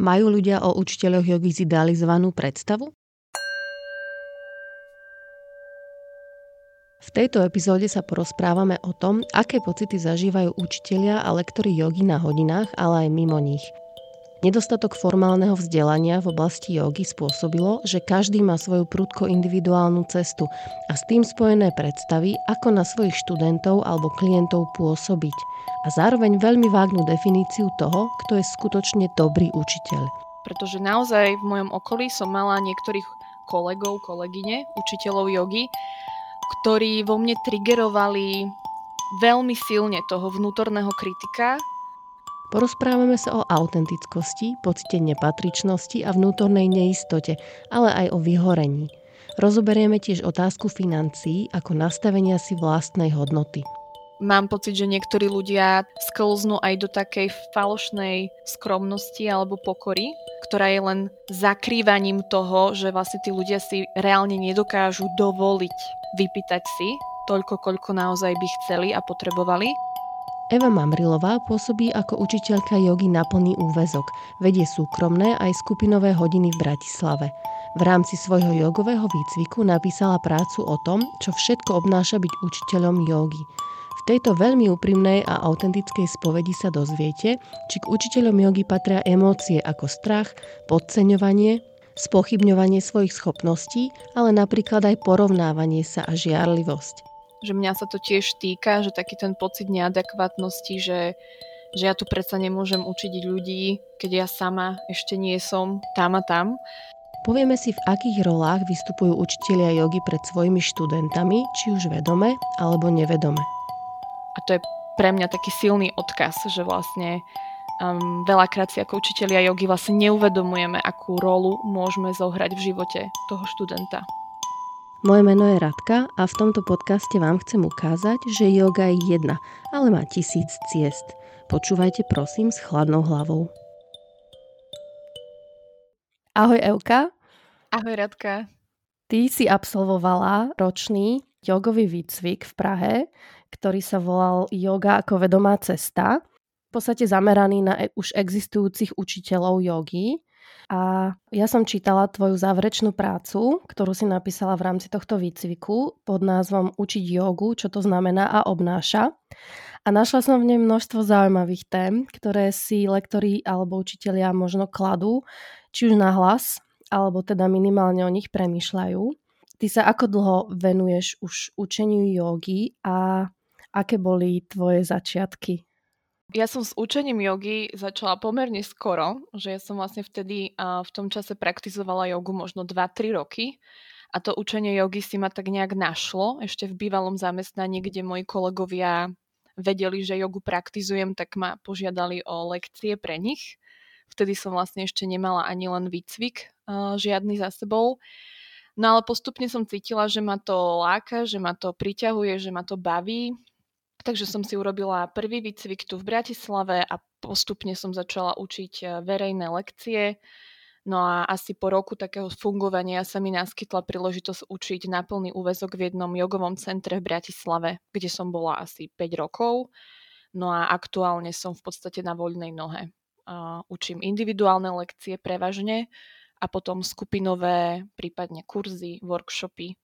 Majú ľudia o učiteľoch jogy zidealizovanú predstavu? V tejto epizóde sa porozprávame o tom, aké pocity zažívajú učitelia a lektory jogy na hodinách, ale aj mimo nich. Nedostatok formálneho vzdelania v oblasti jogy spôsobilo, že každý má svoju prudko individuálnu cestu a s tým spojené predstavy, ako na svojich študentov alebo klientov pôsobiť a zároveň veľmi vágnu definíciu toho, kto je skutočne dobrý učiteľ. Pretože naozaj v mojom okolí som mala niektorých kolegov, kolegyne, učiteľov jogy, ktorí vo mne triggerovali veľmi silne toho vnútorného kritika. Porozprávame sa o autentickosti, pocite nepatričnosti a vnútornej neistote, ale aj o vyhorení. Rozoberieme tiež otázku financií ako nastavenia si vlastnej hodnoty. Mám pocit, že niektorí ľudia sklznú aj do takej falošnej skromnosti alebo pokory, ktorá je len zakrývaním toho, že vlastne tí ľudia si reálne nedokážu dovoliť vypýtať si toľko, koľko naozaj by chceli a potrebovali. Eva Mamrilová pôsobí ako učiteľka jogy na plný úvezok. Vedie súkromné aj skupinové hodiny v Bratislave. V rámci svojho jogového výcviku napísala prácu o tom, čo všetko obnáša byť učiteľom jogy. V tejto veľmi úprimnej a autentickej spovedi sa dozviete, či k učiteľom jogy patria emócie ako strach, podceňovanie, spochybňovanie svojich schopností, ale napríklad aj porovnávanie sa a žiarlivosť. Že mňa sa to tiež týka, že taký ten pocit neadekvátnosti, že, že ja tu predsa nemôžem učiť ľudí, keď ja sama ešte nie som tam a tam. Povieme si, v akých rolách vystupujú učitelia jogy pred svojimi študentami, či už vedome alebo nevedome. A to je pre mňa taký silný odkaz, že vlastne um, veľakrát si ako učitelia jogy vlastne neuvedomujeme, akú rolu môžeme zohrať v živote toho študenta. Moje meno je Radka a v tomto podcaste vám chcem ukázať, že yoga je jedna, ale má tisíc ciest. Počúvajte prosím s chladnou hlavou. Ahoj Euka. Ahoj Radka. Ty si absolvovala ročný jogový výcvik v Prahe, ktorý sa volal Yoga ako vedomá cesta v podstate zameraný na e, už existujúcich učiteľov jogy. A ja som čítala tvoju záverečnú prácu, ktorú si napísala v rámci tohto výcviku pod názvom Učiť jogu, čo to znamená a obnáša. A našla som v nej množstvo zaujímavých tém, ktoré si lektori alebo učitelia možno kladú, či už na hlas, alebo teda minimálne o nich premyšľajú. Ty sa ako dlho venuješ už učeniu jogy a aké boli tvoje začiatky ja som s učením jogy začala pomerne skoro, že ja som vlastne vtedy uh, v tom čase praktizovala jogu možno 2-3 roky a to učenie jogy si ma tak nejak našlo ešte v bývalom zamestnaní, kde moji kolegovia vedeli, že jogu praktizujem, tak ma požiadali o lekcie pre nich. Vtedy som vlastne ešte nemala ani len výcvik uh, žiadny za sebou. No ale postupne som cítila, že ma to láka, že ma to priťahuje, že ma to baví Takže som si urobila prvý výcvik tu v Bratislave a postupne som začala učiť e, verejné lekcie. No a asi po roku takého fungovania sa mi naskytla príležitosť učiť na plný úvezok v jednom jogovom centre v Bratislave, kde som bola asi 5 rokov. No a aktuálne som v podstate na voľnej nohe. Učím individuálne lekcie prevažne a potom skupinové, prípadne kurzy, workshopy.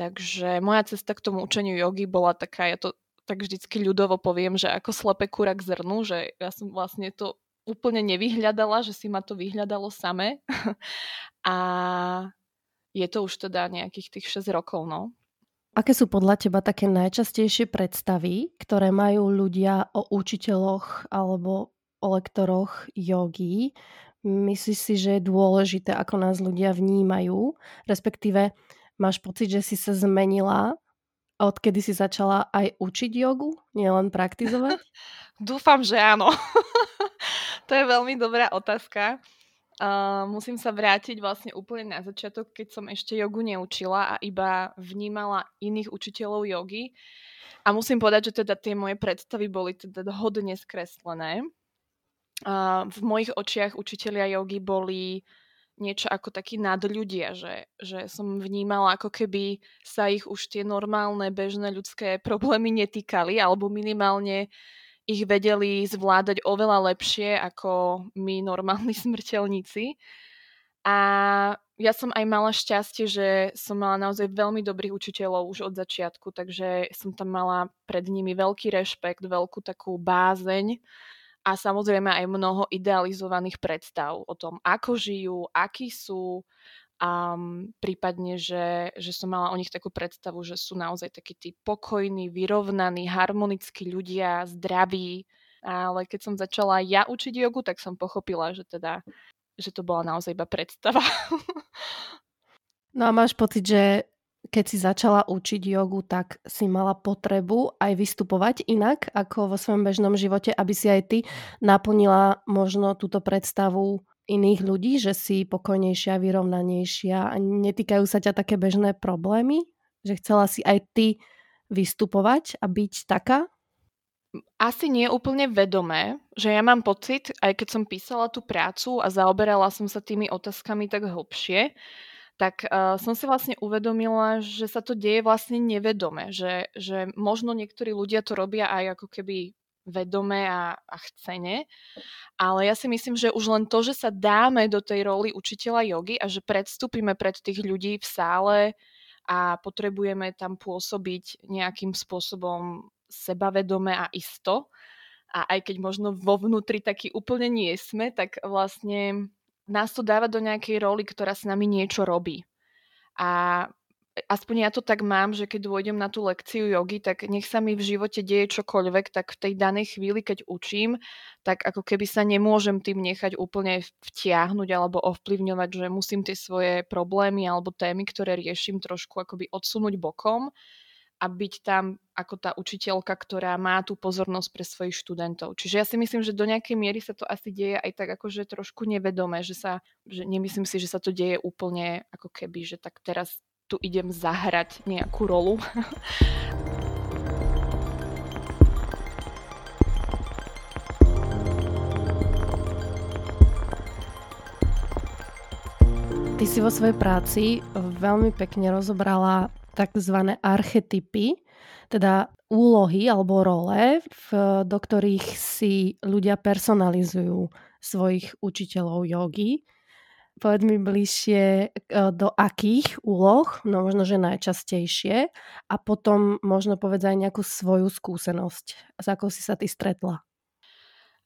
Takže moja cesta k tomu učeniu jogy bola taká, ja to tak vždycky ľudovo poviem, že ako slepe kura k zrnu, že ja som vlastne to úplne nevyhľadala, že si ma to vyhľadalo samé. a je to už teda nejakých tých 6 rokov, no. Aké sú podľa teba také najčastejšie predstavy, ktoré majú ľudia o učiteľoch alebo o lektoroch jogy? Myslíš si, že je dôležité, ako nás ľudia vnímajú? Respektíve máš pocit, že si sa zmenila odkedy si začala aj učiť jogu, nielen praktizovať? Dúfam, že áno. to je veľmi dobrá otázka. Uh, musím sa vrátiť vlastne úplne na začiatok, keď som ešte jogu neučila a iba vnímala iných učiteľov jogy. A musím povedať, že teda tie moje predstavy boli teda hodne skreslené. Uh, v mojich očiach učiteľia jogy boli niečo ako takí nadľudia, že, že som vnímala, ako keby sa ich už tie normálne, bežné ľudské problémy netýkali, alebo minimálne ich vedeli zvládať oveľa lepšie ako my normálni smrteľníci. A ja som aj mala šťastie, že som mala naozaj veľmi dobrých učiteľov už od začiatku, takže som tam mala pred nimi veľký rešpekt, veľkú takú bázeň a samozrejme aj mnoho idealizovaných predstav o tom, ako žijú, akí sú, a prípadne, že, že som mala o nich takú predstavu, že sú naozaj takí tí pokojní, vyrovnaní, harmonickí ľudia, zdraví. Ale keď som začala ja učiť jogu, tak som pochopila, že teda že to bola naozaj iba predstava. no a máš pocit, že keď si začala učiť jogu, tak si mala potrebu aj vystupovať inak ako vo svojom bežnom živote, aby si aj ty naplnila možno túto predstavu iných ľudí, že si pokojnejšia, vyrovnanejšia a netýkajú sa ťa také bežné problémy? Že chcela si aj ty vystupovať a byť taká? Asi nie úplne vedomé, že ja mám pocit, aj keď som písala tú prácu a zaoberala som sa tými otázkami tak hlbšie, tak uh, som si vlastne uvedomila, že sa to deje vlastne nevedome, že, že možno niektorí ľudia to robia aj ako keby vedome a, a chcene. Ale ja si myslím, že už len to, že sa dáme do tej roli učiteľa jogy a že predstúpime pred tých ľudí v sále a potrebujeme tam pôsobiť nejakým spôsobom sebavedome a isto. A aj keď možno vo vnútri taký úplne nie sme, tak vlastne nás to dáva do nejakej roli, ktorá s nami niečo robí. A aspoň ja to tak mám, že keď dôjdem na tú lekciu jogy, tak nech sa mi v živote deje čokoľvek, tak v tej danej chvíli, keď učím, tak ako keby sa nemôžem tým nechať úplne vtiahnuť alebo ovplyvňovať, že musím tie svoje problémy alebo témy, ktoré riešim, trošku akoby odsunúť bokom a byť tam ako tá učiteľka, ktorá má tú pozornosť pre svojich študentov. Čiže ja si myslím, že do nejakej miery sa to asi deje aj tak akože trošku nevedomé, že sa, že nemyslím si, že sa to deje úplne ako keby, že tak teraz tu idem zahrať nejakú rolu. Ty si vo svojej práci veľmi pekne rozobrala tzv. archetypy, teda úlohy alebo role, v, do ktorých si ľudia personalizujú svojich učiteľov jogy. Povedz mi bližšie, do akých úloh, no možno, že najčastejšie a potom možno povedz aj nejakú svoju skúsenosť, s akou si sa ty stretla.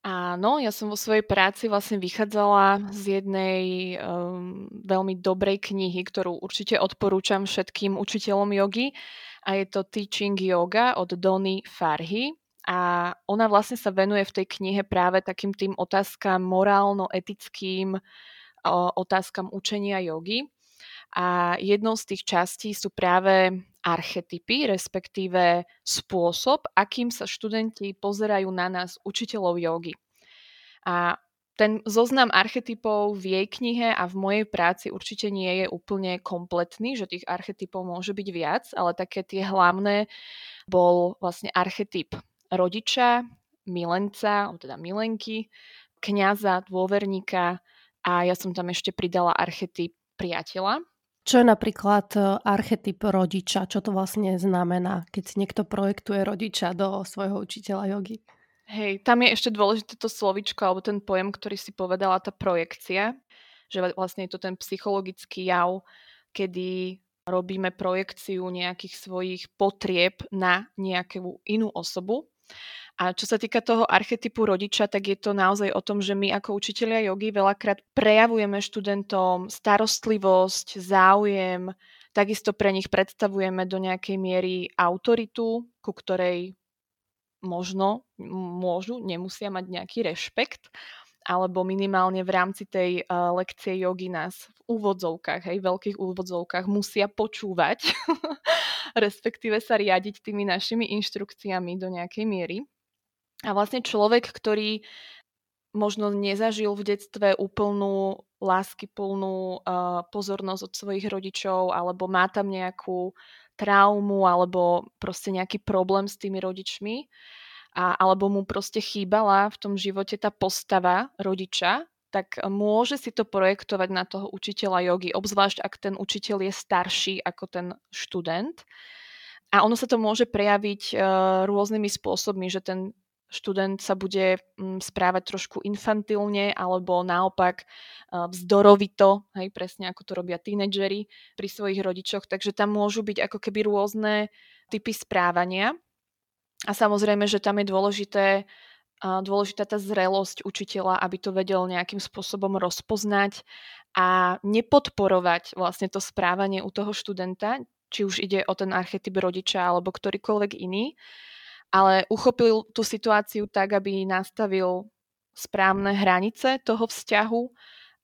Áno, ja som vo svojej práci vlastne vychádzala z jednej um, veľmi dobrej knihy, ktorú určite odporúčam všetkým učiteľom jogy a je to Teaching Yoga od Donny Farhy. A ona vlastne sa venuje v tej knihe práve takým tým otázkam morálno-etickým, otázkam učenia jogy. A jednou z tých častí sú práve archetypy, respektíve spôsob, akým sa študenti pozerajú na nás, učiteľov jogy. A ten zoznam archetypov v jej knihe a v mojej práci určite nie je úplne kompletný, že tých archetypov môže byť viac, ale také tie hlavné bol vlastne archetyp rodiča, milenca, teda milenky, kňaza, dôverníka, a ja som tam ešte pridala archetyp priateľa. Čo je napríklad e, archetyp rodiča? Čo to vlastne znamená, keď si niekto projektuje rodiča do svojho učiteľa jogy? Hej, tam je ešte dôležité to slovičko alebo ten pojem, ktorý si povedala, tá projekcia, že vlastne je to ten psychologický jav, kedy robíme projekciu nejakých svojich potrieb na nejakú inú osobu a čo sa týka toho archetypu rodiča, tak je to naozaj o tom, že my ako učitelia jogy veľakrát prejavujeme študentom starostlivosť, záujem, takisto pre nich predstavujeme do nejakej miery autoritu, ku ktorej možno môžu, nemusia mať nejaký rešpekt, alebo minimálne v rámci tej uh, lekcie jogy nás v úvodzovkách, hej, veľkých úvodzovkách musia počúvať, respektíve sa riadiť tými našimi inštrukciami do nejakej miery. A vlastne človek, ktorý možno nezažil v detstve úplnú láskyplnú uh, pozornosť od svojich rodičov alebo má tam nejakú traumu alebo proste nejaký problém s tými rodičmi a, alebo mu proste chýbala v tom živote tá postava rodiča, tak môže si to projektovať na toho učiteľa jogy, obzvlášť ak ten učiteľ je starší ako ten študent. A ono sa to môže prejaviť uh, rôznymi spôsobmi, že ten študent sa bude mm, správať trošku infantilne alebo naopak vzdorovito, hej, presne ako to robia tínedžeri pri svojich rodičoch, takže tam môžu byť ako keby rôzne typy správania. A samozrejme, že tam je dôležité, dôležitá tá zrelosť učiteľa, aby to vedel nejakým spôsobom rozpoznať a nepodporovať vlastne to správanie u toho študenta, či už ide o ten archetyp rodiča alebo ktorýkoľvek iný, ale uchopil tú situáciu tak, aby nastavil správne hranice toho vzťahu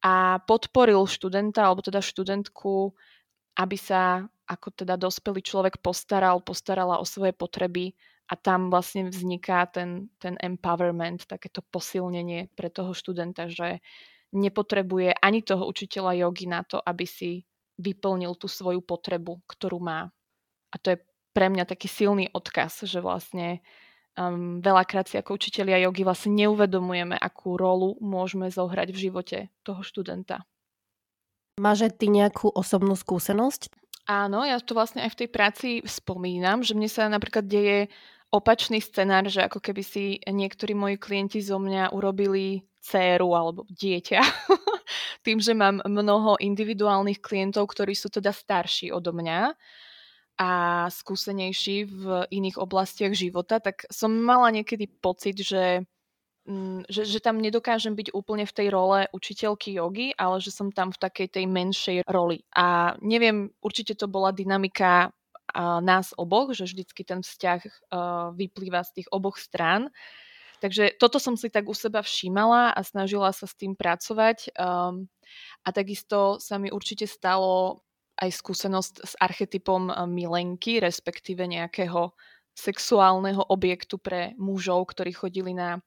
a podporil študenta alebo teda študentku, aby sa ako teda dospelý človek postaral, postarala o svoje potreby a tam vlastne vzniká ten, ten empowerment, takéto posilnenie pre toho študenta, že nepotrebuje ani toho učiteľa jogy na to, aby si vyplnil tú svoju potrebu, ktorú má. A to je pre mňa taký silný odkaz, že vlastne um, veľakrát si ako učitelia jogy vlastne neuvedomujeme, akú rolu môžeme zohrať v živote toho študenta. Máš ty nejakú osobnú skúsenosť? Áno, ja to vlastne aj v tej práci spomínam, že mne sa napríklad deje opačný scenár, že ako keby si niektorí moji klienti zo mňa urobili dceru alebo dieťa. Tým, že mám mnoho individuálnych klientov, ktorí sú teda starší odo mňa a skúsenejší v iných oblastiach života, tak som mala niekedy pocit, že, že, že tam nedokážem byť úplne v tej role učiteľky jogy, ale že som tam v takej tej menšej roli. A neviem, určite to bola dynamika nás oboch, že vždycky ten vzťah vyplýva z tých oboch strán. Takže toto som si tak u seba všímala a snažila sa s tým pracovať. a takisto sa mi určite stalo aj skúsenosť s archetypom eh, milenky, respektíve nejakého sexuálneho objektu pre mužov, ktorí chodili na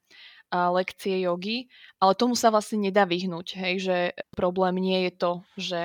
lekcie jogy, ale tomu sa vlastne nedá vyhnúť, hej, že problém nie je to, že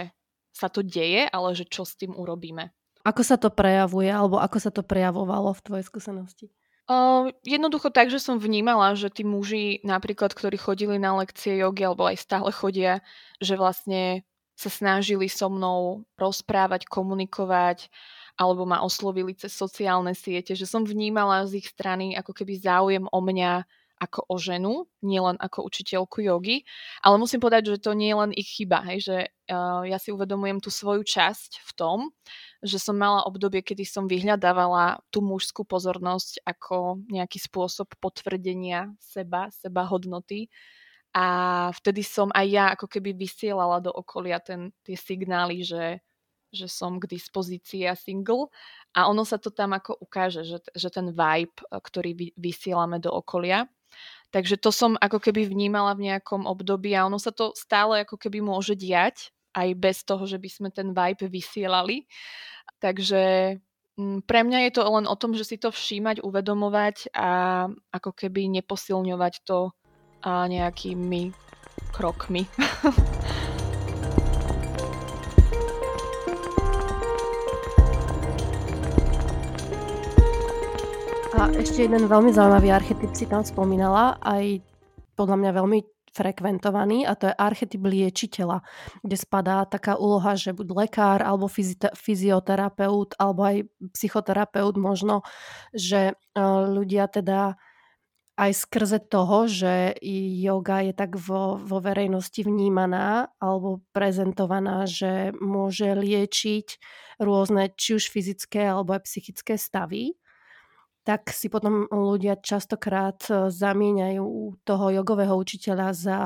sa to deje, ale že čo s tým urobíme. Ako sa to prejavuje, alebo ako sa to prejavovalo v tvojej skúsenosti? Uh, jednoducho tak, že som vnímala, že tí muži napríklad, ktorí chodili na lekcie jogy alebo aj stále chodia, že vlastne sa snažili so mnou rozprávať, komunikovať alebo ma oslovili cez sociálne siete, že som vnímala z ich strany ako keby záujem o mňa ako o ženu, nielen ako učiteľku jogy, ale musím povedať, že to nie je len ich chyba, hej, že uh, ja si uvedomujem tú svoju časť v tom, že som mala obdobie, kedy som vyhľadávala tú mužskú pozornosť ako nejaký spôsob potvrdenia seba, seba hodnoty a vtedy som aj ja ako keby vysielala do okolia ten, tie signály, že, že som k dispozícii a single a ono sa to tam ako ukáže, že, že ten vibe, e, ktorý vy, vysielame do okolia. Takže to som ako keby vnímala v nejakom období a ono sa to stále ako keby môže diať aj bez toho, že by sme ten vibe vysielali. Takže mm, pre mňa je to len o tom, že si to všímať, uvedomovať a ako keby neposilňovať to nejakými krokmi. A ešte jeden veľmi zaujímavý archetyp si tam spomínala, aj podľa mňa veľmi frekventovaný a to je archetyp liečiteľa, kde spadá taká úloha, že buď lekár alebo fyzioterapeut alebo aj psychoterapeut možno, že ľudia teda aj skrze toho, že yoga je tak vo, vo verejnosti vnímaná alebo prezentovaná, že môže liečiť rôzne či už fyzické alebo aj psychické stavy, tak si potom ľudia častokrát e, zamieňajú toho jogového učiteľa za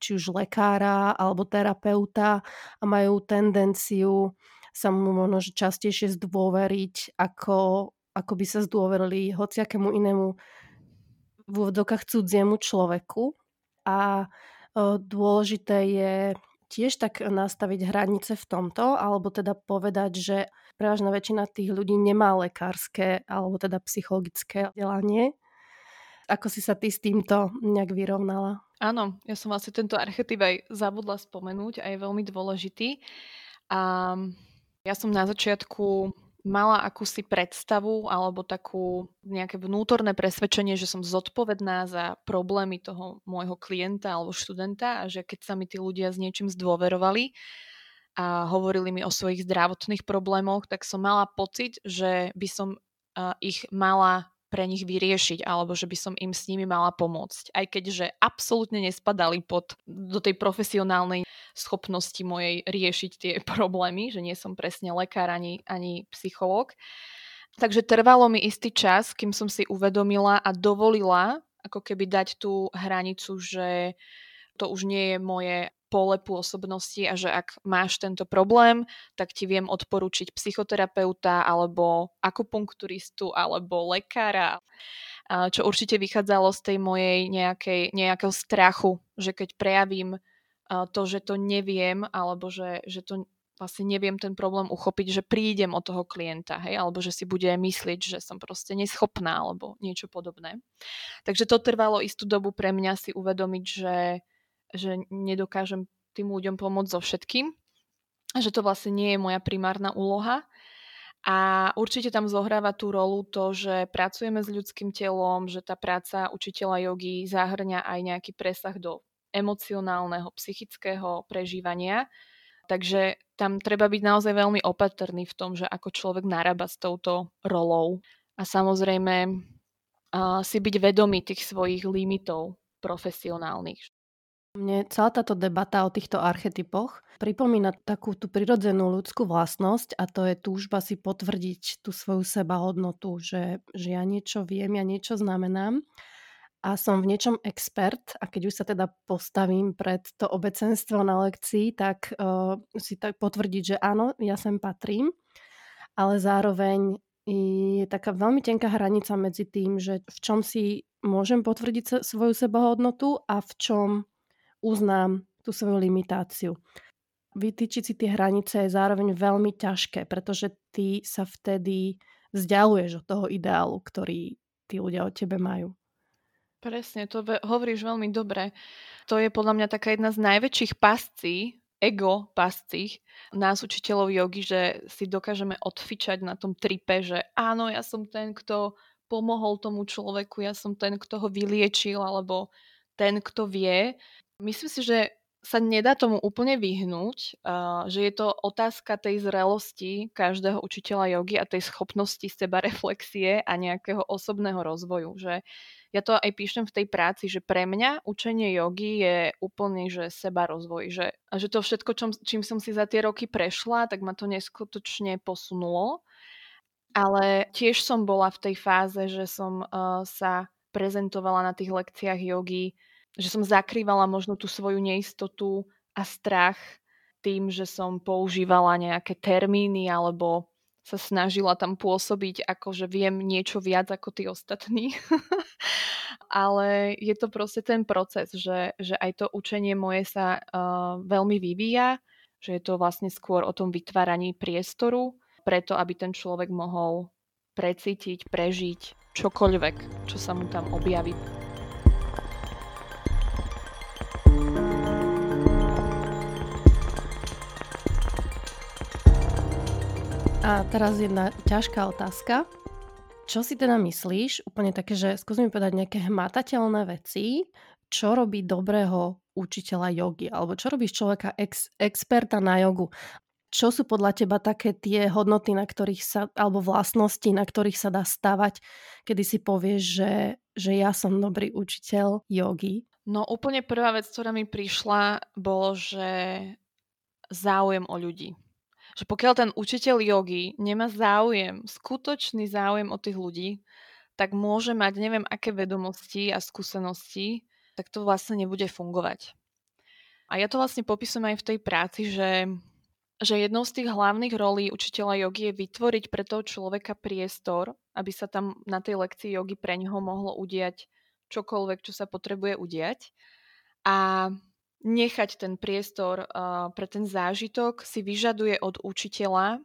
či už lekára alebo terapeuta a majú tendenciu sa mu možno častejšie zdôveriť, ako, ako by sa zdôverili hociakému inému v úvodokách cudziemu človeku. A dôležité je tiež tak nastaviť hranice v tomto, alebo teda povedať, že prevažná väčšina tých ľudí nemá lekárske alebo teda psychologické vzdelanie. Ako si sa ty s týmto nejak vyrovnala? Áno, ja som vlastne tento archetyp aj zabudla spomenúť a je veľmi dôležitý. A ja som na začiatku mala akúsi predstavu alebo takú nejaké vnútorné presvedčenie, že som zodpovedná za problémy toho môjho klienta alebo študenta a že keď sa mi tí ľudia s niečím zdôverovali a hovorili mi o svojich zdravotných problémoch, tak som mala pocit, že by som ich mala pre nich vyriešiť, alebo že by som im s nimi mala pomôcť. Aj keďže absolútne nespadali pod, do tej profesionálnej schopnosti mojej riešiť tie problémy, že nie som presne lekár ani, ani psychológ. Takže trvalo mi istý čas, kým som si uvedomila a dovolila ako keby dať tú hranicu, že to už nie je moje pole pôsobnosti a že ak máš tento problém, tak ti viem odporučiť psychoterapeuta alebo akupunkturistu alebo lekára, čo určite vychádzalo z tej mojej nejakej, nejakého strachu, že keď prejavím to, že to neviem alebo že, že to vlastne neviem ten problém uchopiť, že prídem od toho klienta, hej, alebo že si bude myslieť, že som proste neschopná alebo niečo podobné. Takže to trvalo istú dobu pre mňa si uvedomiť, že že nedokážem tým ľuďom pomôcť so všetkým, že to vlastne nie je moja primárna úloha. A určite tam zohráva tú rolu to, že pracujeme s ľudským telom, že tá práca učiteľa jogy zahrňa aj nejaký presah do emocionálneho, psychického prežívania. Takže tam treba byť naozaj veľmi opatrný v tom, že ako človek narába s touto rolou. A samozrejme si byť vedomý tých svojich limitov profesionálnych. Mne celá táto debata o týchto archetypoch pripomína takú tú prirodzenú ľudskú vlastnosť a to je túžba si potvrdiť tú svoju sebahodnotu, že, že ja niečo viem, ja niečo znamenám a som v niečom expert a keď už sa teda postavím pred to obecenstvo na lekcii, tak uh, si tak potvrdiť, že áno, ja sem patrím, ale zároveň je taká veľmi tenká hranica medzi tým, že v čom si môžem potvrdiť svoju sebahodnotu a v čom uznám tú svoju limitáciu. Vytýčiť si tie hranice je zároveň veľmi ťažké, pretože ty sa vtedy vzdialuješ od toho ideálu, ktorý tí ľudia od tebe majú. Presne, to hovoríš veľmi dobre. To je podľa mňa taká jedna z najväčších pascí, ego pascí nás učiteľov jogy, že si dokážeme odfičať na tom tripe, že áno, ja som ten, kto pomohol tomu človeku, ja som ten, kto ho vyliečil, alebo ten, kto vie. Myslím si, že sa nedá tomu úplne vyhnúť, že je to otázka tej zrelosti každého učiteľa jogy a tej schopnosti seba reflexie a nejakého osobného rozvoju. Že ja to aj píšem v tej práci, že pre mňa učenie jogy je úplne že seba rozvoj. Že, a že to všetko, čom, čím som si za tie roky prešla, tak ma to neskutočne posunulo. Ale tiež som bola v tej fáze, že som sa prezentovala na tých lekciách jogy že som zakrývala možno tú svoju neistotu a strach tým, že som používala nejaké termíny alebo sa snažila tam pôsobiť ako, že viem niečo viac ako tí ostatní. Ale je to proste ten proces, že, že aj to učenie moje sa uh, veľmi vyvíja, že je to vlastne skôr o tom vytváraní priestoru, preto aby ten človek mohol precítiť, prežiť čokoľvek, čo sa mu tam objaví. A teraz jedna ťažká otázka. Čo si teda myslíš, úplne také, že skús mi povedať nejaké hmatateľné veci, čo robí dobrého učiteľa jogy, alebo čo robíš človeka ex, experta na jogu. Čo sú podľa teba také tie hodnoty, na ktorých sa, alebo vlastnosti, na ktorých sa dá stavať, kedy si povieš, že, že ja som dobrý učiteľ jogy? No úplne prvá vec, ktorá mi prišla, bolo, že záujem o ľudí že pokiaľ ten učiteľ jogy nemá záujem, skutočný záujem o tých ľudí, tak môže mať neviem aké vedomosti a skúsenosti, tak to vlastne nebude fungovať. A ja to vlastne popisujem aj v tej práci, že, že jednou z tých hlavných rolí učiteľa jogy je vytvoriť pre toho človeka priestor, aby sa tam na tej lekcii jogy pre neho mohlo udiať čokoľvek, čo sa potrebuje udiať. A nechať ten priestor pre ten zážitok si vyžaduje od učiteľa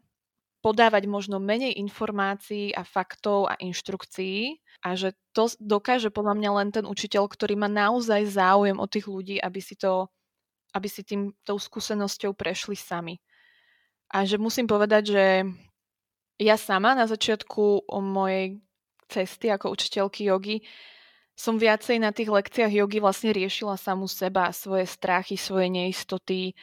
podávať možno menej informácií a faktov a inštrukcií a že to dokáže podľa mňa len ten učiteľ, ktorý má naozaj záujem o tých ľudí, aby si to aby si tým tou skúsenosťou prešli sami. A že musím povedať, že ja sama na začiatku mojej cesty ako učiteľky jogy som viacej na tých lekciách jogy vlastne riešila samú seba, svoje strachy, svoje neistoty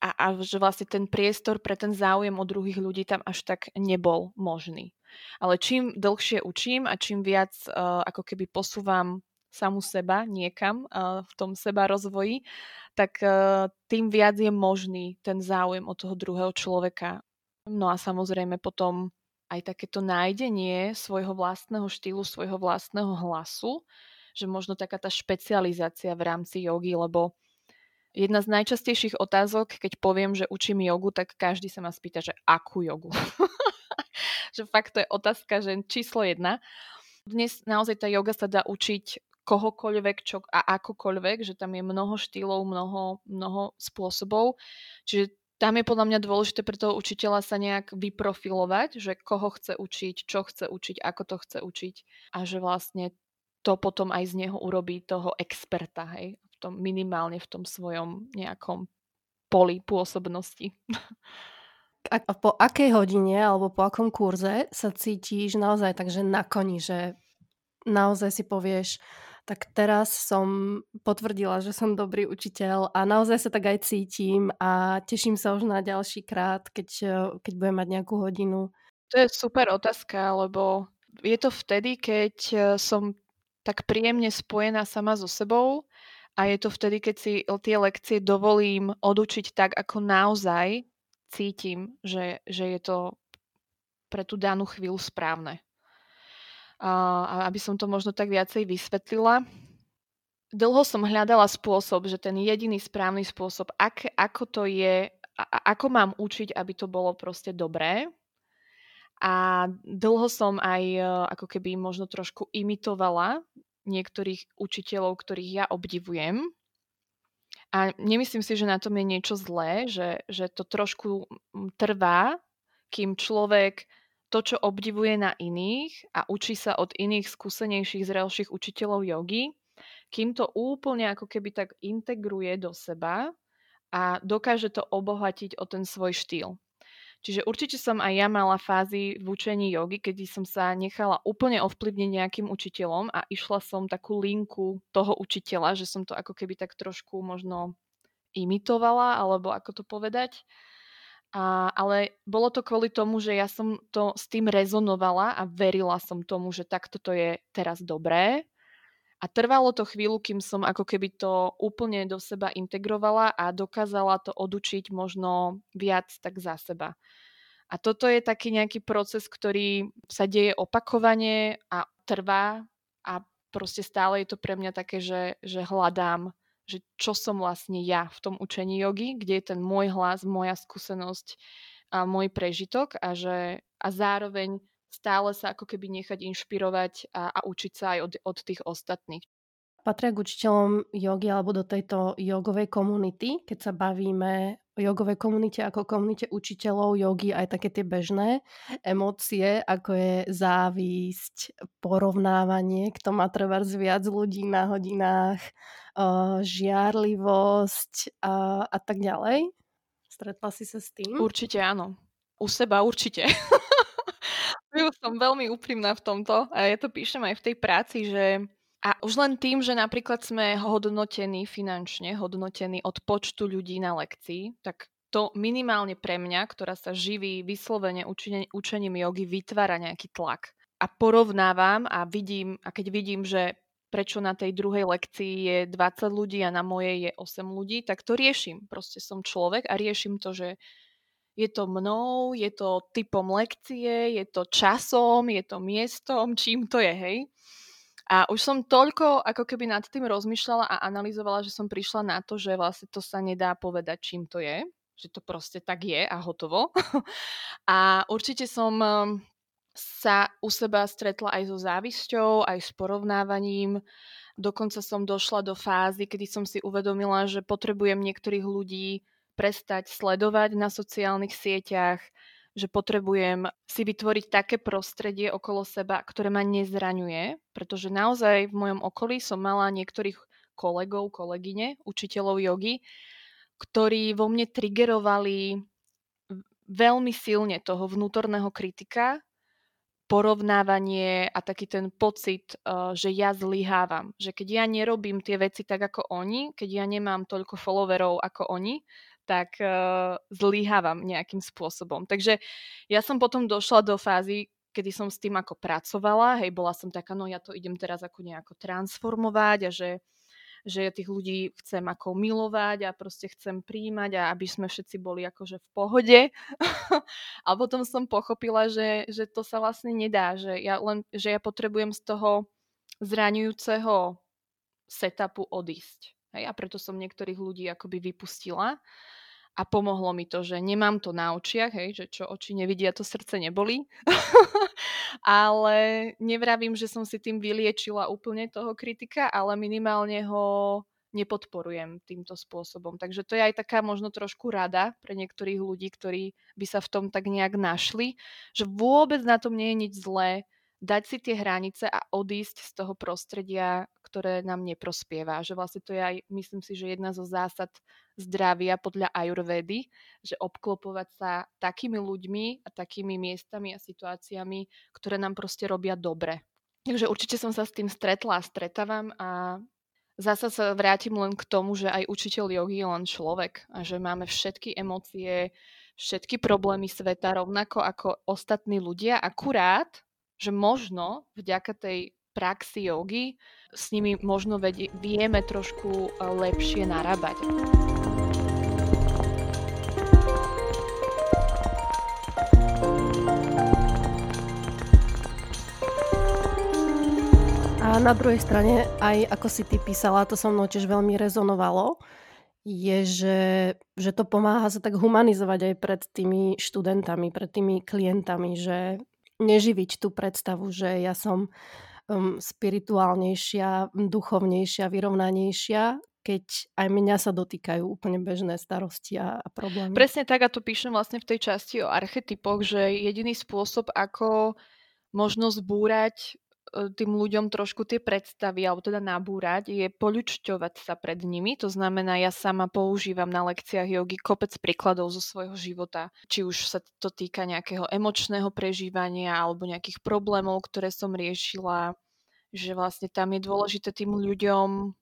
a, a že vlastne ten priestor pre ten záujem o druhých ľudí tam až tak nebol možný. Ale čím dlhšie učím a čím viac uh, ako keby posúvam samu seba niekam uh, v tom seba rozvoji, tak uh, tým viac je možný ten záujem od toho druhého človeka. No a samozrejme potom aj takéto nájdenie svojho vlastného štýlu, svojho vlastného hlasu, že možno taká tá špecializácia v rámci jogy, lebo jedna z najčastejších otázok, keď poviem, že učím jogu, tak každý sa ma spýta, že akú jogu. že fakt to je otázka, že číslo jedna. Dnes naozaj tá joga sa dá učiť kohokoľvek čo, a akokoľvek, že tam je mnoho štýlov, mnoho, mnoho spôsobov. Čiže tam je podľa mňa dôležité pre toho učiteľa sa nejak vyprofilovať, že koho chce učiť, čo chce učiť, ako to chce učiť a že vlastne to potom aj z neho urobí toho experta, hej, v tom, minimálne v tom svojom nejakom poli pôsobnosti. A po akej hodine alebo po akom kurze sa cítiš naozaj tak, že na koni, že naozaj si povieš, tak teraz som potvrdila, že som dobrý učiteľ a naozaj sa tak aj cítim a teším sa už na ďalší krát, keď, keď budem mať nejakú hodinu. To je super otázka, lebo je to vtedy, keď som tak príjemne spojená sama so sebou a je to vtedy, keď si tie lekcie dovolím odučiť tak, ako naozaj cítim, že, že je to pre tú danú chvíľu správne a aby som to možno tak viacej vysvetlila. Dlho som hľadala spôsob, že ten jediný správny spôsob, ak, ako to je, a, ako mám učiť, aby to bolo proste dobré. A dlho som aj e, ako keby možno trošku imitovala niektorých učiteľov, ktorých ja obdivujem. A nemyslím si, že na tom je niečo zlé, že, že to trošku trvá, kým človek to, čo obdivuje na iných a učí sa od iných skúsenejších, zrelších učiteľov jogy, kým to úplne ako keby tak integruje do seba a dokáže to obohatiť o ten svoj štýl. Čiže určite som aj ja mala fázy v učení jogy, kedy som sa nechala úplne ovplyvniť nejakým učiteľom a išla som takú linku toho učiteľa, že som to ako keby tak trošku možno imitovala, alebo ako to povedať. A, ale bolo to kvôli tomu, že ja som to s tým rezonovala a verila som tomu, že takto to je teraz dobré. A trvalo to chvíľu, kým som ako keby to úplne do seba integrovala a dokázala to odučiť možno viac tak za seba. A toto je taký nejaký proces, ktorý sa deje opakovane a trvá a proste stále je to pre mňa také, že, že hľadám že čo som vlastne ja v tom učení jogy, kde je ten môj hlas, moja skúsenosť a môj prežitok a, že, a zároveň stále sa ako keby nechať inšpirovať a, a učiť sa aj od, od tých ostatných. Patria k učiteľom jogy alebo do tejto jogovej komunity, keď sa bavíme o jogovej komunite ako komunite učiteľov jogy, aj také tie bežné emócie, ako je závisť, porovnávanie, kto má treba viac ľudí na hodinách, žiarlivosť a, a tak ďalej. Stretla si sa s tým? Určite áno. U seba určite. som veľmi úprimná v tomto a ja to píšem aj v tej práci, že a už len tým, že napríklad sme hodnotení finančne, hodnotení od počtu ľudí na lekcii, tak to minimálne pre mňa, ktorá sa živí vyslovene učením jogy, vytvára nejaký tlak. A porovnávam a vidím, a keď vidím, že prečo na tej druhej lekcii je 20 ľudí a na mojej je 8 ľudí, tak to riešim. Proste som človek a riešim to, že je to mnou, je to typom lekcie, je to časom, je to miestom, čím to je, hej. A už som toľko ako keby nad tým rozmýšľala a analyzovala, že som prišla na to, že vlastne to sa nedá povedať, čím to je, že to proste tak je a hotovo. a určite som sa u seba stretla aj so závisťou, aj s porovnávaním. Dokonca som došla do fázy, kedy som si uvedomila, že potrebujem niektorých ľudí prestať sledovať na sociálnych sieťach, že potrebujem si vytvoriť také prostredie okolo seba, ktoré ma nezraňuje, pretože naozaj v mojom okolí som mala niektorých kolegov, kolegyne, učiteľov jogy, ktorí vo mne triggerovali veľmi silne toho vnútorného kritika, porovnávanie a taký ten pocit, uh, že ja zlyhávam. Že keď ja nerobím tie veci tak ako oni, keď ja nemám toľko followerov ako oni, tak uh, zlyhávam nejakým spôsobom. Takže ja som potom došla do fázy, kedy som s tým ako pracovala, hej, bola som taká, no ja to idem teraz ako nejako transformovať a že že ja tých ľudí chcem ako milovať a proste chcem príjmať a aby sme všetci boli akože v pohode. a potom som pochopila, že, že to sa vlastne nedá, že ja, len, že ja potrebujem z toho zraňujúceho setupu odísť. Hej, a preto som niektorých ľudí akoby vypustila a pomohlo mi to, že nemám to na očiach, hej, že čo oči nevidia, to srdce neboli. ale nevravím, že som si tým vyliečila úplne toho kritika, ale minimálne ho nepodporujem týmto spôsobom. Takže to je aj taká možno trošku rada pre niektorých ľudí, ktorí by sa v tom tak nejak našli, že vôbec na tom nie je nič zlé, dať si tie hranice a odísť z toho prostredia, ktoré nám neprospieva. Že vlastne to je aj, myslím si, že jedna zo zásad zdravia podľa ajurvedy, že obklopovať sa takými ľuďmi a takými miestami a situáciami, ktoré nám proste robia dobre. Takže určite som sa s tým stretla a stretávam a zasa sa vrátim len k tomu, že aj učiteľ jogy je len človek a že máme všetky emócie, všetky problémy sveta rovnako ako ostatní ľudia, akurát že možno vďaka tej praxi jogy s nimi možno vedie, vieme trošku e, lepšie narábať. Na druhej strane, aj ako si ty písala, to so mnou tiež veľmi rezonovalo, je, že, že to pomáha sa tak humanizovať aj pred tými študentami, pred tými klientami, že neživiť tú predstavu, že ja som um, spirituálnejšia, duchovnejšia, vyrovnanejšia, keď aj mňa sa dotýkajú úplne bežné starosti a, a problémy. Presne tak, a to píšem vlastne v tej časti o archetypoch, že jediný spôsob, ako možno zbúrať tým ľuďom trošku tie predstavy, alebo teda nabúrať, je poľučťovať sa pred nimi. To znamená, ja sama používam na lekciách jogy kopec príkladov zo svojho života. Či už sa to týka nejakého emočného prežívania alebo nejakých problémov, ktoré som riešila. Že vlastne tam je dôležité tým ľuďom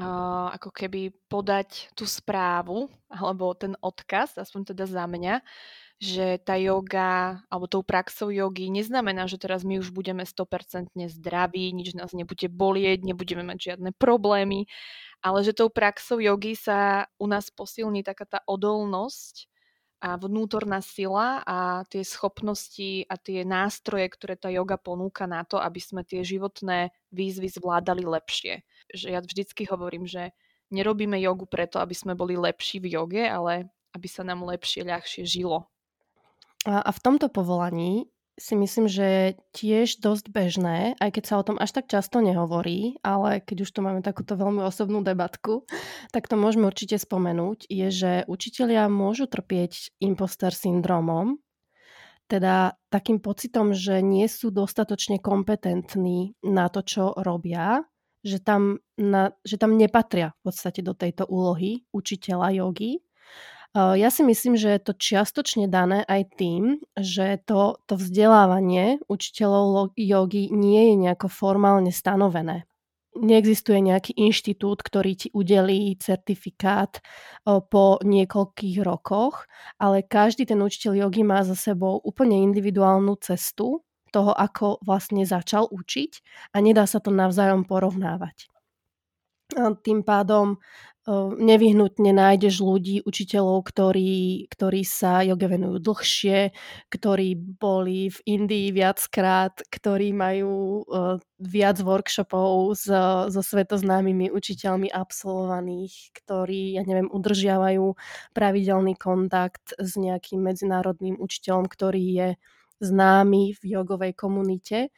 uh, ako keby podať tú správu alebo ten odkaz, aspoň teda za mňa, že tá yoga alebo tou praxou jogy neznamená, že teraz my už budeme 100% zdraví, nič nás nebude bolieť, nebudeme mať žiadne problémy, ale že tou praxou jogy sa u nás posilní taká tá odolnosť a vnútorná sila a tie schopnosti a tie nástroje, ktoré tá yoga ponúka na to, aby sme tie životné výzvy zvládali lepšie. Že ja vždycky hovorím, že nerobíme jogu preto, aby sme boli lepší v joge, ale aby sa nám lepšie, ľahšie žilo. A, v tomto povolaní si myslím, že tiež dosť bežné, aj keď sa o tom až tak často nehovorí, ale keď už tu máme takúto veľmi osobnú debatku, tak to môžeme určite spomenúť, je, že učitelia môžu trpieť imposter syndromom, teda takým pocitom, že nie sú dostatočne kompetentní na to, čo robia, že tam, na, že tam nepatria v podstate do tejto úlohy učiteľa jogy ja si myslím, že je to čiastočne dané aj tým, že to, to vzdelávanie učiteľov jogy nie je nejako formálne stanovené. Neexistuje nejaký inštitút, ktorý ti udelí certifikát po niekoľkých rokoch, ale každý ten učiteľ jogy má za sebou úplne individuálnu cestu toho, ako vlastne začal učiť a nedá sa to navzájom porovnávať. Tým pádom nevyhnutne nájdeš ľudí, učiteľov, ktorí, ktorí sa joge venujú dlhšie, ktorí boli v Indii viackrát, ktorí majú viac workshopov s, so svetoznámymi učiteľmi absolvovaných, ktorí, ja neviem, udržiavajú pravidelný kontakt s nejakým medzinárodným učiteľom, ktorý je známy v jogovej komunite.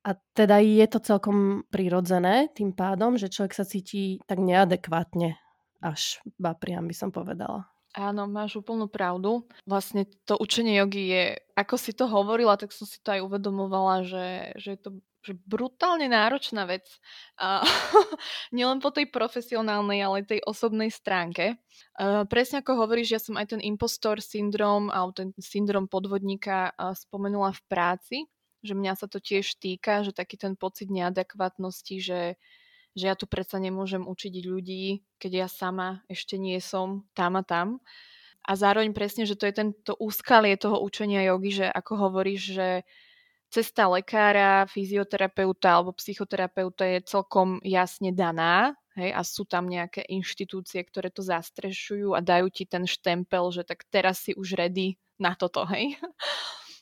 A teda je to celkom prirodzené tým pádom, že človek sa cíti tak neadekvátne, až bapriam by som povedala. Áno, máš úplnú pravdu. Vlastne to učenie jogy je, ako si to hovorila, tak som si to aj uvedomovala, že, že je to že brutálne náročná vec. A nielen po tej profesionálnej, ale tej osobnej stránke. Uh, presne ako hovoríš, ja som aj ten impostor syndrom alebo ten syndrom podvodníka spomenula v práci že mňa sa to tiež týka, že taký ten pocit neadekvátnosti, že, že ja tu predsa nemôžem učiť ľudí, keď ja sama ešte nie som tam a tam. a zároveň presne, že to je tento úskalie toho učenia jogy, že ako hovoríš, že cesta lekára, fyzioterapeuta alebo psychoterapeuta je celkom jasne daná, hej, a sú tam nejaké inštitúcie, ktoré to zastrešujú a dajú ti ten štempel, že tak teraz si už ready na toto, hej.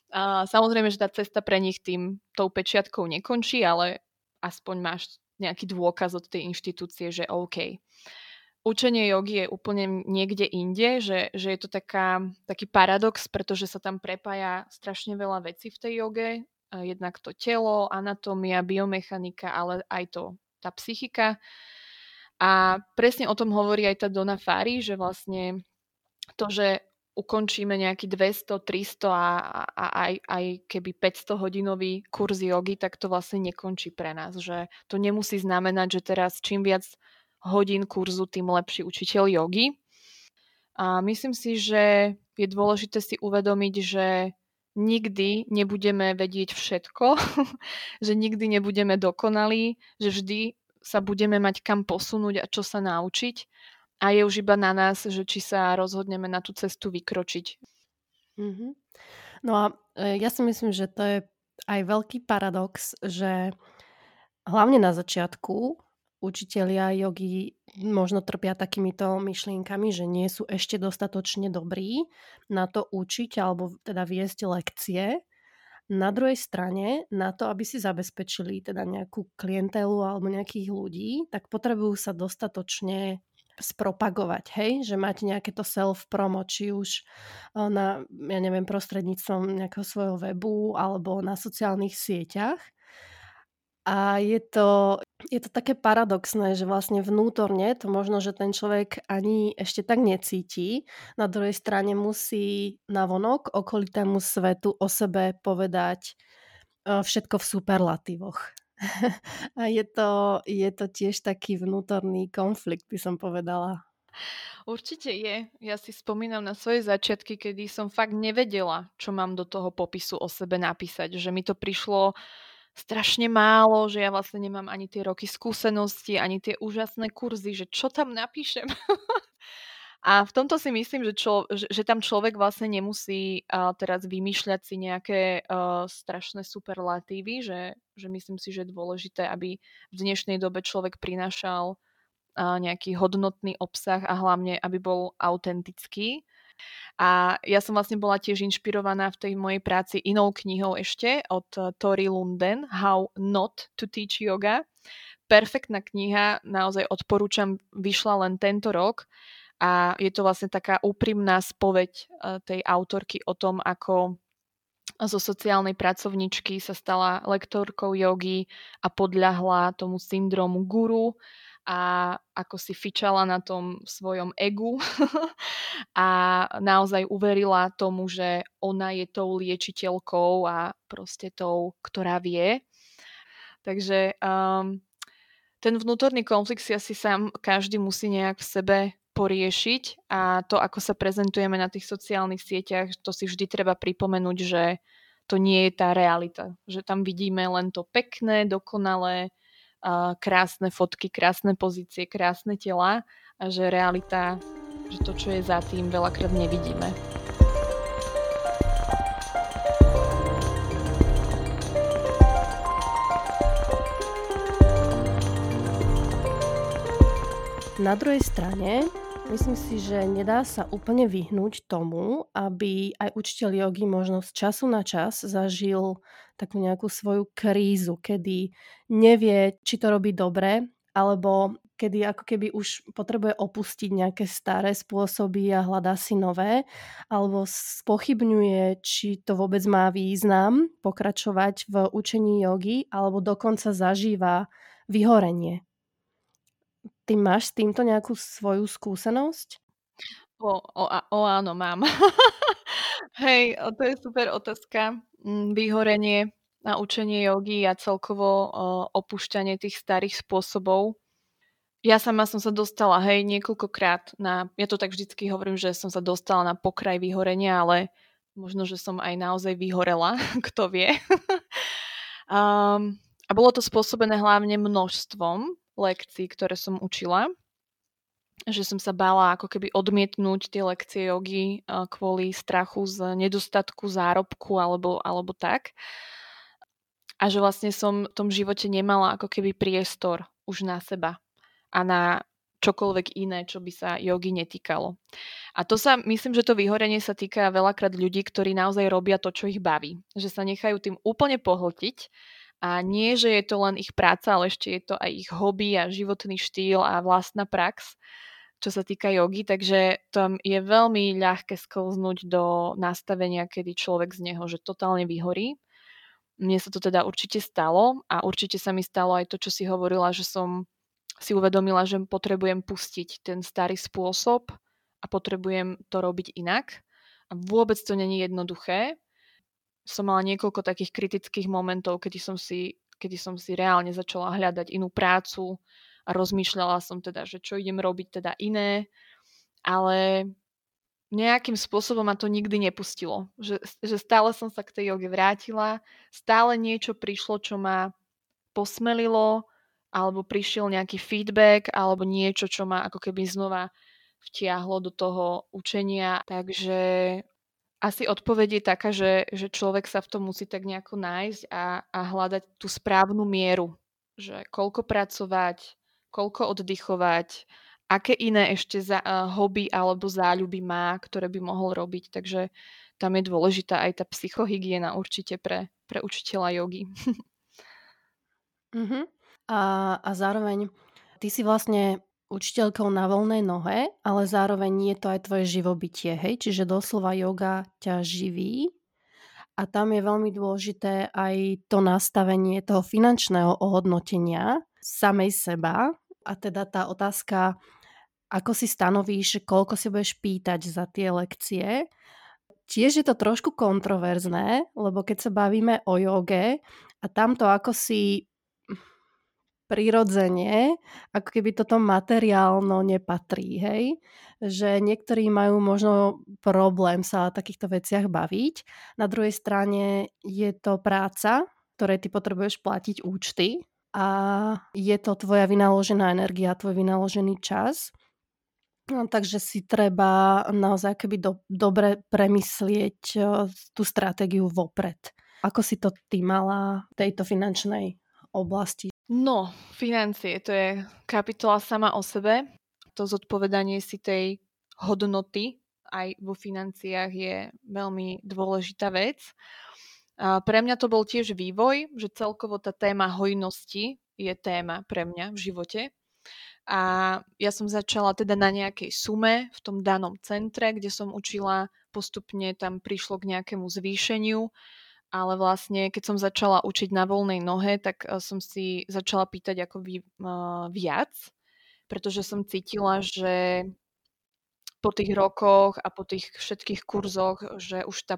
A samozrejme, že tá cesta pre nich tým tou pečiatkou nekončí, ale aspoň máš nejaký dôkaz od tej inštitúcie, že OK učenie jogy je úplne niekde inde, že, že je to taká, taký paradox, pretože sa tam prepája strašne veľa vecí v tej joge. Jednak to telo, anatómia, biomechanika, ale aj to tá psychika. A presne o tom hovorí aj tá Dona Fari, že vlastne to, že ukončíme nejaký 200, 300 a, a aj, aj keby 500 hodinový kurz jogy, tak to vlastne nekončí pre nás. Že to nemusí znamenať, že teraz čím viac hodín kurzu, tým lepší učiteľ jogy. A myslím si, že je dôležité si uvedomiť, že nikdy nebudeme vedieť všetko, že nikdy nebudeme dokonalí, že vždy sa budeme mať kam posunúť a čo sa naučiť. A je už iba na nás, že či sa rozhodneme na tú cestu vykročiť. Mm-hmm. No a e, ja si myslím, že to je aj veľký paradox, že hlavne na začiatku učitelia jogy možno trpia takýmito myšlienkami, že nie sú ešte dostatočne dobrí na to učiť alebo teda viesť lekcie. Na druhej strane, na to, aby si zabezpečili teda nejakú klientelu alebo nejakých ľudí, tak potrebujú sa dostatočne spropagovať, hej? Že mať nejaké to self-promo, či už eh, na, ja neviem, prostredníctvom nejakého svojho webu alebo na sociálnych sieťach. A je to, je to také paradoxné, že vlastne vnútorne to možno, že ten človek ani ešte tak necíti. Na druhej strane musí navonok okolitému svetu o sebe povedať e, všetko v superlatívoch. A je to, je to tiež taký vnútorný konflikt, by som povedala. Určite je. Ja si spomínam na svoje začiatky, kedy som fakt nevedela, čo mám do toho popisu o sebe napísať. Že mi to prišlo strašne málo, že ja vlastne nemám ani tie roky skúsenosti, ani tie úžasné kurzy, že čo tam napíšem. A v tomto si myslím, že, čo, že, že tam človek vlastne nemusí uh, teraz vymýšľať si nejaké uh, strašné superlatívy, že, že myslím si, že je dôležité, aby v dnešnej dobe človek prinášal uh, nejaký hodnotný obsah a hlavne, aby bol autentický. A ja som vlastne bola tiež inšpirovaná v tej mojej práci inou knihou ešte od eh, Tori Lunden, How Not to Teach Yoga. Perfektná kniha, naozaj odporúčam, vyšla len tento rok a je to vlastne taká úprimná spoveď eh, tej autorky o tom, ako zo sociálnej pracovničky sa stala lektorkou jogy a podľahla tomu syndromu guru a ako si fičala na tom svojom egu a naozaj uverila tomu, že ona je tou liečiteľkou a proste tou, ktorá vie. Takže um, ten vnútorný konflikt si asi sám každý musí nejak v sebe poriešiť a to, ako sa prezentujeme na tých sociálnych sieťach, to si vždy treba pripomenúť, že to nie je tá realita. Že tam vidíme len to pekné, dokonalé, krásne fotky, krásne pozície, krásne tela a že realita, že to, čo je za tým, veľakrát nevidíme. Na druhej strane Myslím si, že nedá sa úplne vyhnúť tomu, aby aj učiteľ jogy možno z času na čas zažil takú nejakú svoju krízu, kedy nevie, či to robí dobre, alebo kedy ako keby už potrebuje opustiť nejaké staré spôsoby a hľadá si nové, alebo spochybňuje, či to vôbec má význam pokračovať v učení jogy, alebo dokonca zažíva vyhorenie Ty máš s týmto nejakú svoju skúsenosť? O, o, o áno, mám. Hej, to je super otázka. Mm, vyhorenie na učenie jogy a celkovo opúšťanie tých starých spôsobov. Ja sama som sa dostala, hej, niekoľkokrát na, ja to tak vždycky hovorím, že som sa dostala na pokraj vyhorenia, ale možno, že som aj naozaj vyhorela, kto vie. um, a bolo to spôsobené hlavne množstvom lekcií, ktoré som učila. že som sa bála ako keby odmietnúť tie lekcie jogy kvôli strachu z nedostatku zárobku alebo, alebo tak. A že vlastne som v tom živote nemala ako keby priestor už na seba a na čokoľvek iné, čo by sa jogy netýkalo. A to sa, myslím, že to vyhorenie sa týka veľakrát ľudí, ktorí naozaj robia to, čo ich baví. Že sa nechajú tým úplne pohltiť a nie, že je to len ich práca, ale ešte je to aj ich hobby a životný štýl a vlastná prax, čo sa týka jogy, takže tam je veľmi ľahké sklznúť do nastavenia, kedy človek z neho, že totálne vyhorí. Mne sa to teda určite stalo a určite sa mi stalo aj to, čo si hovorila, že som si uvedomila, že potrebujem pustiť ten starý spôsob a potrebujem to robiť inak. A vôbec to není jednoduché. Som mala niekoľko takých kritických momentov, kedy som si, kedy som si reálne začala hľadať inú prácu a rozmýšľala som teda, že čo idem robiť teda iné, ale nejakým spôsobom ma to nikdy nepustilo. Že, že stále som sa k tej joge vrátila, stále niečo prišlo, čo ma posmelilo, alebo prišiel nejaký feedback, alebo niečo, čo ma ako keby znova vtiahlo do toho učenia. Takže asi odpoveď je taká, že, že človek sa v tom musí tak nejako nájsť a, a hľadať tú správnu mieru. Že koľko pracovať, koľko oddychovať, aké iné ešte za, uh, hobby alebo záľuby má, ktoré by mohol robiť. Takže tam je dôležitá aj tá psychohygiena určite pre, pre učiteľa jogy. uh-huh. A, a zároveň ty si vlastne učiteľkou na voľnej nohe, ale zároveň je to aj tvoje živobytie, hej? Čiže doslova yoga ťa živí a tam je veľmi dôležité aj to nastavenie toho finančného ohodnotenia samej seba a teda tá otázka, ako si stanovíš, koľko si budeš pýtať za tie lekcie. Tiež je to trošku kontroverzné, lebo keď sa bavíme o joge a tamto ako si prirodzene, ako keby toto materiálno nepatrí, hej? Že niektorí majú možno problém sa o takýchto veciach baviť. Na druhej strane je to práca, ktorej ty potrebuješ platiť účty a je to tvoja vynaložená energia, tvoj vynaložený čas. No, takže si treba naozaj keby do, dobre premyslieť tú stratégiu vopred. Ako si to ty mala v tejto finančnej oblasti? No, financie, to je kapitola sama o sebe. To zodpovedanie si tej hodnoty aj vo financiách je veľmi dôležitá vec. A pre mňa to bol tiež vývoj, že celkovo tá téma hojnosti je téma pre mňa v živote. A ja som začala teda na nejakej sume v tom danom centre, kde som učila, postupne tam prišlo k nejakému zvýšeniu ale vlastne keď som začala učiť na voľnej nohe, tak eh, som si začala pýtať ako vy, uh, viac, pretože som cítila, že po tých rokoch a po tých všetkých kurzoch, že už tá,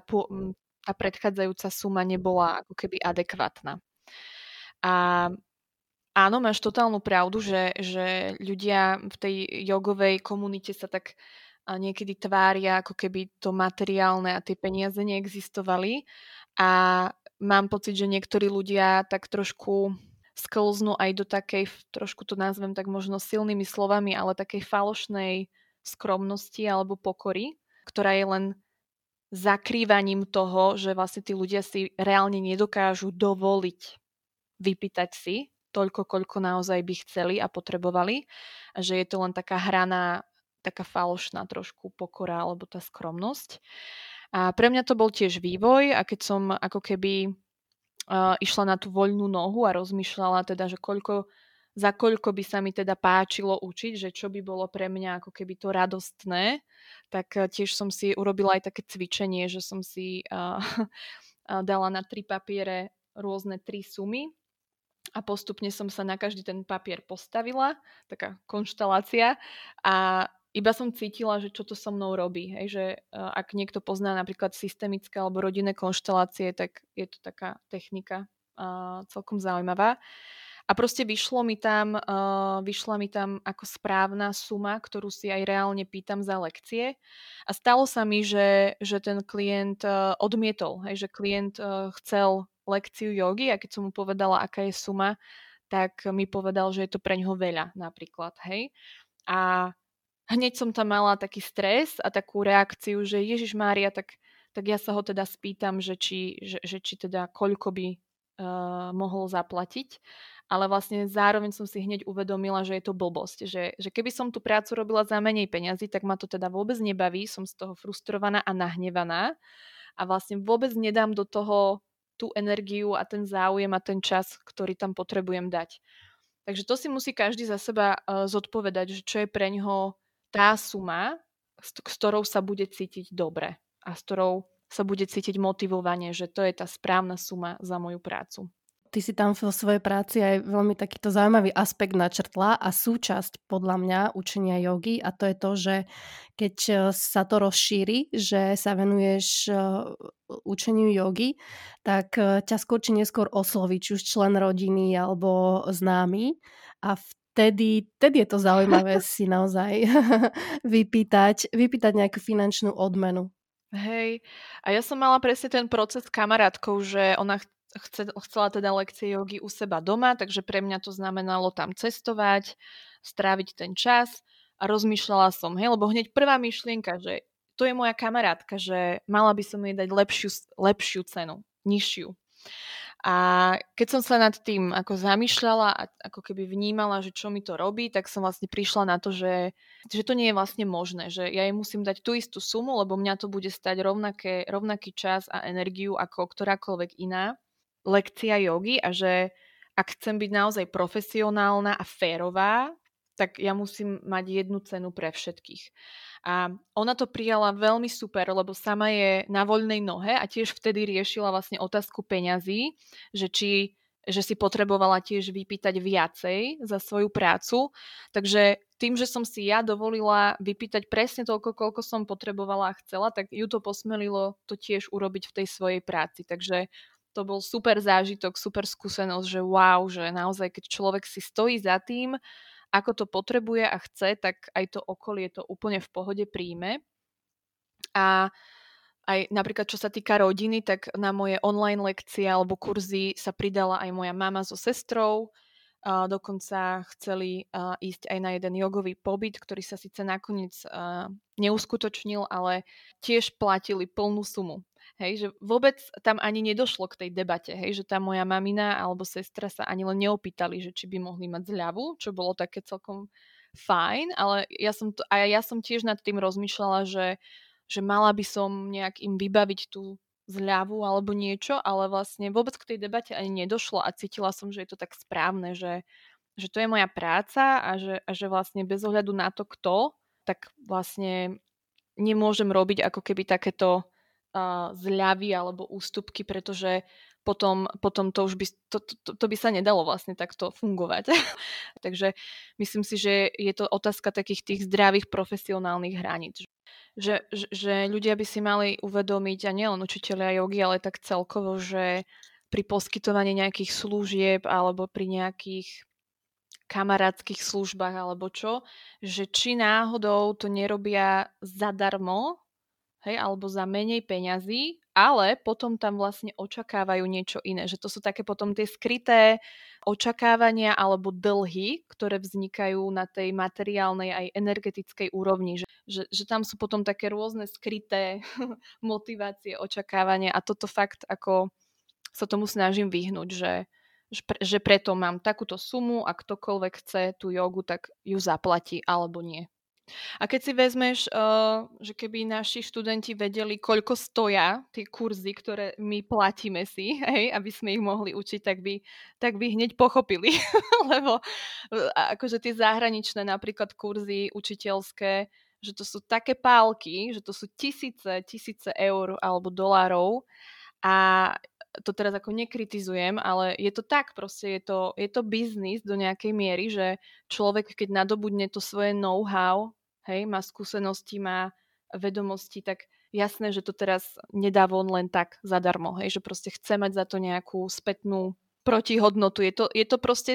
tá predchádzajúca suma nebola ako keby adekvátna. A áno, máš totálnu pravdu, že, že ľudia v tej jogovej komunite sa tak niekedy tvária, ako keby to materiálne a tie peniaze neexistovali a mám pocit, že niektorí ľudia tak trošku sklznú aj do takej, trošku to nazvem tak možno silnými slovami, ale takej falošnej skromnosti alebo pokory, ktorá je len zakrývaním toho, že vlastne tí ľudia si reálne nedokážu dovoliť vypýtať si toľko, koľko naozaj by chceli a potrebovali. A že je to len taká hraná, taká falošná trošku pokora alebo tá skromnosť. A pre mňa to bol tiež vývoj a keď som ako keby uh, išla na tú voľnú nohu a rozmýšľala teda, že koľko, za koľko by sa mi teda páčilo učiť, že čo by bolo pre mňa ako keby to radostné, tak uh, tiež som si urobila aj také cvičenie, že som si uh, dala na tri papiere rôzne tri sumy a postupne som sa na každý ten papier postavila, taká konštelácia a iba som cítila, že čo to so mnou robí. Hej, že uh, ak niekto pozná napríklad systemické alebo rodinné konštelácie, tak je to taká technika uh, celkom zaujímavá. A proste vyšlo mi tam, uh, vyšla mi tam ako správna suma, ktorú si aj reálne pýtam za lekcie. A stalo sa mi, že, že ten klient uh, odmietol, hej, že klient uh, chcel lekciu jogy a keď som mu povedala, aká je suma, tak mi povedal, že je to pre ňoho veľa napríklad. Hej. A hneď som tam mala taký stres a takú reakciu, že Ježiš Mária, tak, tak ja sa ho teda spýtam, že či, že, že či teda koľko by uh, mohol zaplatiť. Ale vlastne zároveň som si hneď uvedomila, že je to blbosť. Že, že keby som tú prácu robila za menej peňazí, tak ma to teda vôbec nebaví. Som z toho frustrovaná a nahnevaná. A vlastne vôbec nedám do toho tú energiu a ten záujem a ten čas, ktorý tam potrebujem dať. Takže to si musí každý za seba uh, zodpovedať, že čo je pre ňoho tá suma, s, s ktorou sa bude cítiť dobre a s ktorou sa bude cítiť motivovanie, že to je tá správna suma za moju prácu. Ty si tam vo svojej práci aj veľmi takýto zaujímavý aspekt načrtla a súčasť podľa mňa učenia jogy a to je to, že keď e, sa to rozšíri, že sa venuješ e, učeniu jogy, tak e, ťa skôr či neskôr osloví, či už člen rodiny alebo známy a vtedy, vtedy je to zaujímavé si naozaj vypýtať, vypýtať nejakú finančnú odmenu. Hej, a ja som mala presne ten proces s kamarátkou, že ona chce, chcela teda lekcie jogy u seba doma, takže pre mňa to znamenalo tam cestovať, stráviť ten čas a rozmýšľala som, hej, lebo hneď prvá myšlienka, že to je moja kamarátka, že mala by som jej dať lepšiu, lepšiu cenu, nižšiu. A keď som sa nad tým ako zamýšľala a ako keby vnímala, že čo mi to robí, tak som vlastne prišla na to, že, že to nie je vlastne možné, že ja jej musím dať tú istú sumu, lebo mňa to bude stať rovnaké, rovnaký čas a energiu ako ktorákoľvek iná lekcia jogy a že ak chcem byť naozaj profesionálna a férová, tak ja musím mať jednu cenu pre všetkých. A ona to prijala veľmi super, lebo sama je na voľnej nohe a tiež vtedy riešila vlastne otázku peňazí, že či že si potrebovala tiež vypýtať viacej za svoju prácu. Takže tým, že som si ja dovolila vypýtať presne toľko, koľko som potrebovala a chcela, tak ju to posmelilo to tiež urobiť v tej svojej práci. Takže to bol super zážitok, super skúsenosť, že wow, že naozaj, keď človek si stojí za tým ako to potrebuje a chce, tak aj to okolie to úplne v pohode príjme. A aj napríklad čo sa týka rodiny, tak na moje online lekcie alebo kurzy sa pridala aj moja mama so sestrou. Dokonca chceli ísť aj na jeden jogový pobyt, ktorý sa síce nakoniec neuskutočnil, ale tiež platili plnú sumu. Hej, že vôbec tam ani nedošlo k tej debate, hej, že tá moja mamina alebo sestra sa ani len neopýtali, že či by mohli mať zľavu, čo bolo také celkom fajn, ale ja som to, a ja som tiež nad tým rozmýšľala, že, že mala by som nejak im vybaviť tú zľavu alebo niečo, ale vlastne vôbec k tej debate ani nedošlo a cítila som, že je to tak správne, že, že to je moja práca a že, a že vlastne bez ohľadu na to, kto, tak vlastne nemôžem robiť ako keby takéto uh, zľavy alebo ústupky, pretože potom, potom to už by, to, to, to by sa nedalo vlastne takto fungovať. Takže myslím si, že je to otázka takých tých zdravých profesionálnych hraníc. Že, že, ľudia by si mali uvedomiť, a nielen učiteľia jogy, ale tak celkovo, že pri poskytovaní nejakých služieb alebo pri nejakých kamarátskych službách alebo čo, že či náhodou to nerobia zadarmo, hej, alebo za menej peňazí, ale potom tam vlastne očakávajú niečo iné. Že to sú také potom tie skryté očakávania alebo dlhy, ktoré vznikajú na tej materiálnej aj energetickej úrovni. Že, že, že tam sú potom také rôzne skryté motivácie, očakávania a toto fakt ako sa tomu snažím vyhnúť, že, že preto mám takúto sumu a ktokoľvek chce tú jogu, tak ju zaplatí alebo nie. A keď si vezmeš, uh, že keby naši študenti vedeli, koľko stoja tie kurzy, ktoré my platíme si, hej, aby sme ich mohli učiť, tak by, tak by hneď pochopili. Lebo uh, akože tie zahraničné napríklad kurzy učiteľské, že to sú také pálky, že to sú tisíce, tisíce eur alebo dolárov a to teraz ako nekritizujem, ale je to tak, proste je to, je to biznis do nejakej miery, že človek, keď nadobudne to svoje know-how, hej, má skúsenosti, má vedomosti, tak jasné, že to teraz nedá von len tak zadarmo, hej, že proste chce mať za to nejakú spätnú protihodnotu. Je to, je to proste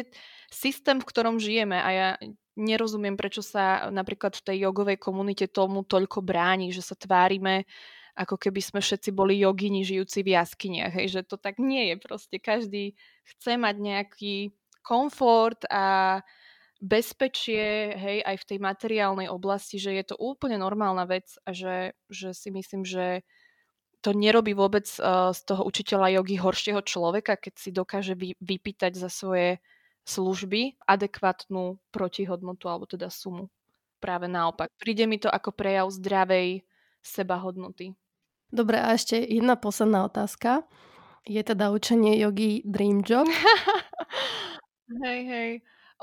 systém, v ktorom žijeme a ja nerozumiem, prečo sa napríklad v tej jogovej komunite tomu toľko bráni, že sa tvárime, ako keby sme všetci boli jogini žijúci v jaskyniach, hej, že to tak nie je proste. Každý chce mať nejaký komfort a bezpečie, hej, aj v tej materiálnej oblasti, že je to úplne normálna vec a že, že si myslím, že to nerobí vôbec uh, z toho učiteľa jogy horšieho človeka, keď si dokáže vy, vypýtať za svoje služby adekvátnu protihodnotu alebo teda sumu. Práve naopak. Príde mi to ako prejav zdravej sebahodnoty. Dobre, a ešte jedna posledná otázka. Je teda učenie jogy dream job? hej, hej.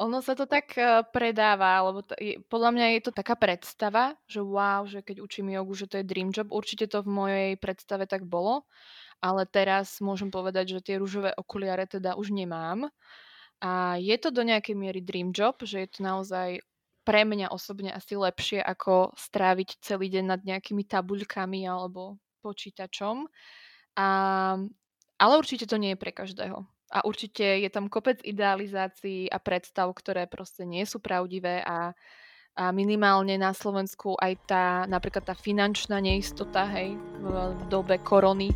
Ono sa to tak uh, predáva, lebo to, je, podľa mňa je to taká predstava, že wow, že keď učím jogu, že to je dream job. Určite to v mojej predstave tak bolo, ale teraz môžem povedať, že tie rúžové okuliare teda už nemám. A je to do nejakej miery dream job, že je to naozaj pre mňa osobne asi lepšie, ako stráviť celý deň nad nejakými tabuľkami alebo počítačom. A, ale určite to nie je pre každého a určite je tam kopec idealizácií a predstav, ktoré proste nie sú pravdivé a, a minimálne na Slovensku aj tá napríklad tá finančná neistota, hej, v, v dobe korony,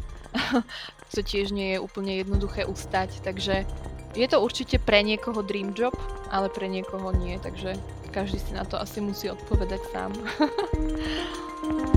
to tiež nie je úplne jednoduché ustať, takže je to určite pre niekoho dream job, ale pre niekoho nie, takže každý si na to asi musí odpovedať sám.